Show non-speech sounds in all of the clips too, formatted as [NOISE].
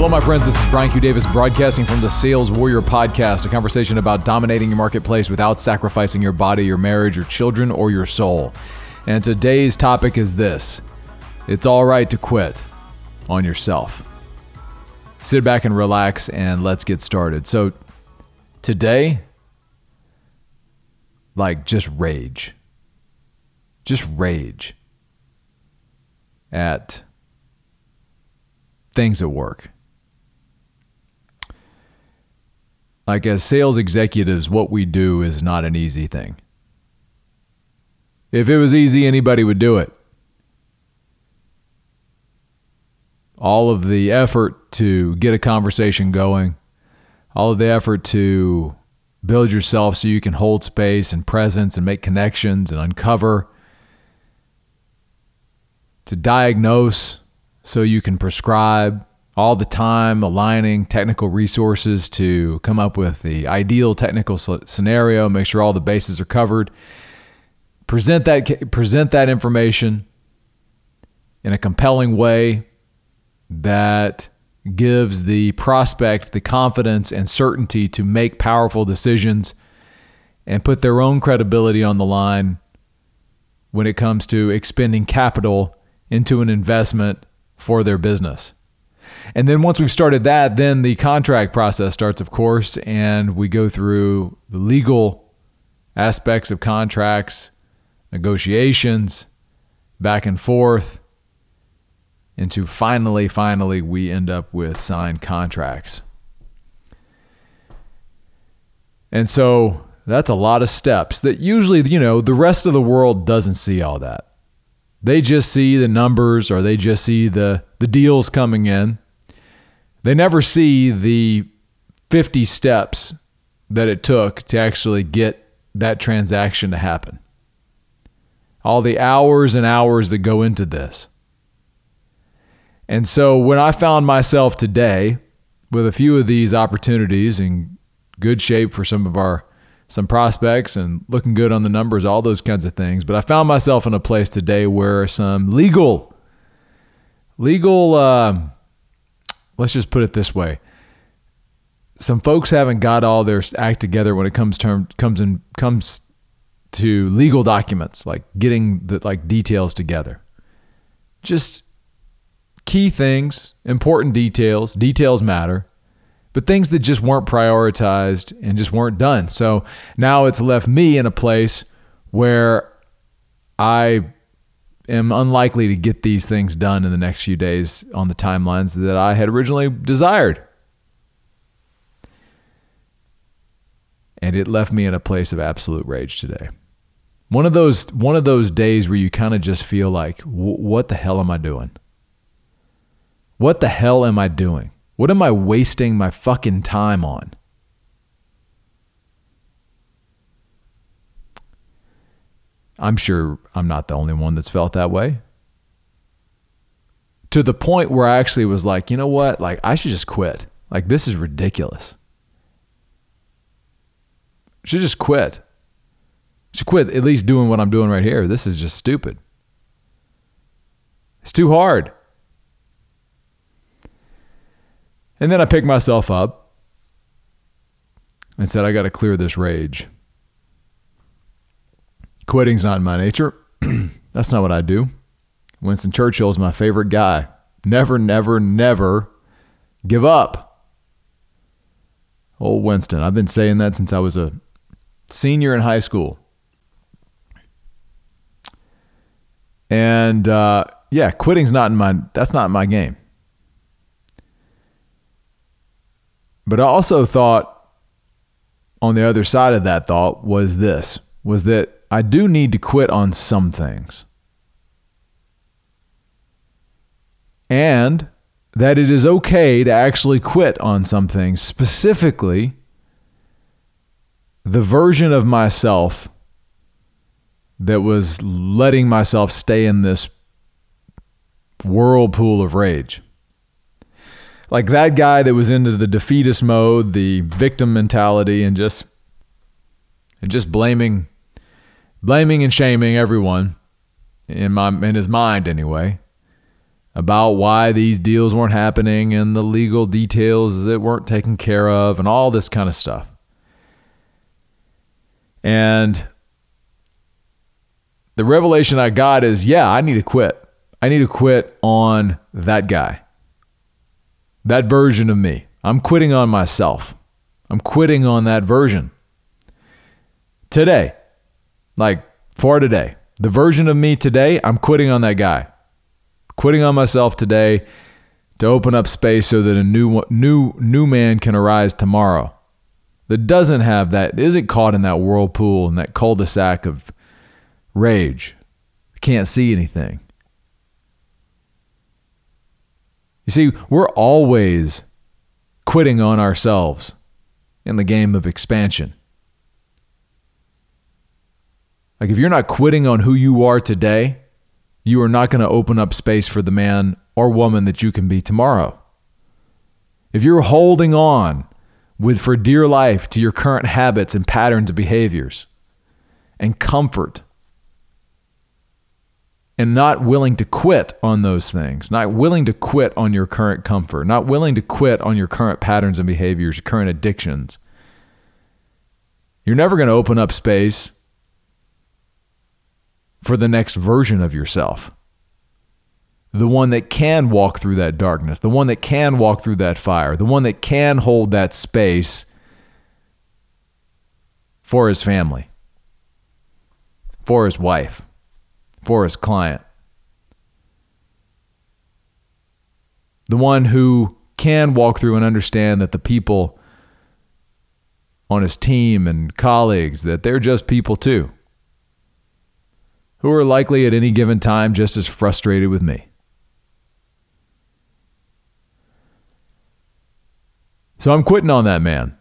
Hello, my friends. This is Brian Q. Davis broadcasting from the Sales Warrior Podcast, a conversation about dominating your marketplace without sacrificing your body, your marriage, your children, or your soul. And today's topic is this it's all right to quit on yourself. Sit back and relax, and let's get started. So, today, like just rage. Just rage at things at work. Like, as sales executives, what we do is not an easy thing. If it was easy, anybody would do it. All of the effort to get a conversation going, all of the effort to build yourself so you can hold space and presence and make connections and uncover, to diagnose so you can prescribe all the time, aligning technical resources to come up with the ideal technical scenario, make sure all the bases are covered. Present that present that information in a compelling way that gives the prospect the confidence and certainty to make powerful decisions and put their own credibility on the line when it comes to expending capital into an investment for their business. And then once we've started that, then the contract process starts, of course, and we go through the legal aspects of contracts, negotiations, back and forth into finally, finally, we end up with signed contracts. And so that's a lot of steps that usually, you know, the rest of the world doesn't see all that. They just see the numbers or they just see the, the deals coming in. They never see the 50 steps that it took to actually get that transaction to happen. All the hours and hours that go into this. And so when I found myself today with a few of these opportunities in good shape for some of our some prospects and looking good on the numbers, all those kinds of things. But I found myself in a place today where some legal, legal, uh, let's just put it this way. Some folks haven't got all their act together when it comes term comes in comes to legal documents, like getting the like details together. Just key things, important details, details matter, but things that just weren't prioritized and just weren't done. So now it's left me in a place where I am unlikely to get these things done in the next few days on the timelines that I had originally desired. And it left me in a place of absolute rage today. One of those one of those days where you kind of just feel like what the hell am I doing? What the hell am I doing? What am I wasting my fucking time on? I'm sure I'm not the only one that's felt that way. To the point where I actually was like, you know what? Like, I should just quit. Like, this is ridiculous. I should just quit. I should quit at least doing what I'm doing right here. This is just stupid. It's too hard. And then I picked myself up and said, I got to clear this rage. Quitting's not in my nature. [CLEARS THROAT] That's not what I do. Winston Churchill is my favorite guy. Never, never, never give up. Old Winston. I've been saying that since I was a senior in high school. And uh, yeah, quitting's not in my that's not my game. But I also thought on the other side of that thought was this was that I do need to quit on some things. And that it is okay to actually quit on some things, specifically the version of myself that was letting myself stay in this whirlpool of rage like that guy that was into the defeatist mode, the victim mentality, and just and just blaming, blaming and shaming everyone in my in his mind anyway. about why these deals weren't happening and the legal details that weren't taken care of and all this kind of stuff. And the revelation I got is yeah, I need to quit. I need to quit on that guy, that version of me. I'm quitting on myself. I'm quitting on that version. Today, like for today, the version of me today, I'm quitting on that guy. Quitting on myself today to open up space so that a new new new man can arise tomorrow. That doesn't have that isn't caught in that whirlpool and that cul-de-sac of rage. Can't see anything. You see, we're always quitting on ourselves in the game of expansion. Like, if you're not quitting on who you are today, you are not going to open up space for the man or woman that you can be tomorrow. If you're holding on with for dear life to your current habits and patterns of behaviors and comfort and not willing to quit on those things, not willing to quit on your current comfort, not willing to quit on your current patterns and behaviors, current addictions, you're never going to open up space for the next version of yourself. The one that can walk through that darkness, the one that can walk through that fire, the one that can hold that space for his family, for his wife for his client. The one who can walk through and understand that the people on his team and colleagues that they're just people too who are likely at any given time just as frustrated with me. So I'm quitting on that man.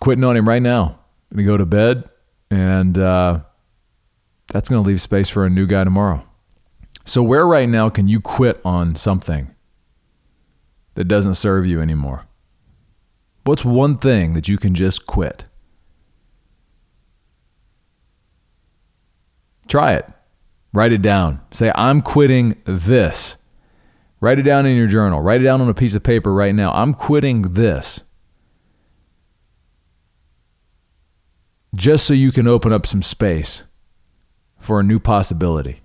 Quitting on him right now. I'm going to go to bed and uh, that's going to leave space for a new guy tomorrow. So, where right now can you quit on something that doesn't serve you anymore? What's one thing that you can just quit? Try it. Write it down. Say, I'm quitting this. Write it down in your journal. Write it down on a piece of paper right now. I'm quitting this. Just so you can open up some space for a new possibility.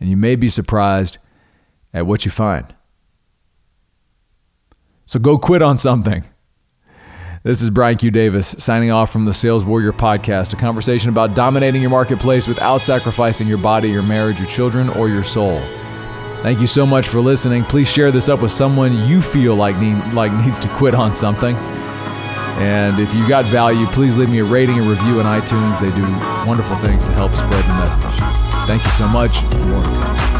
And you may be surprised at what you find. So go quit on something. This is Brian Q. Davis signing off from the Sales Warrior Podcast, a conversation about dominating your marketplace without sacrificing your body, your marriage, your children, or your soul. Thank you so much for listening. Please share this up with someone you feel like need, like needs to quit on something. And if you got value, please leave me a rating and review on iTunes. They do wonderful things to help spread the message. Thank you so much.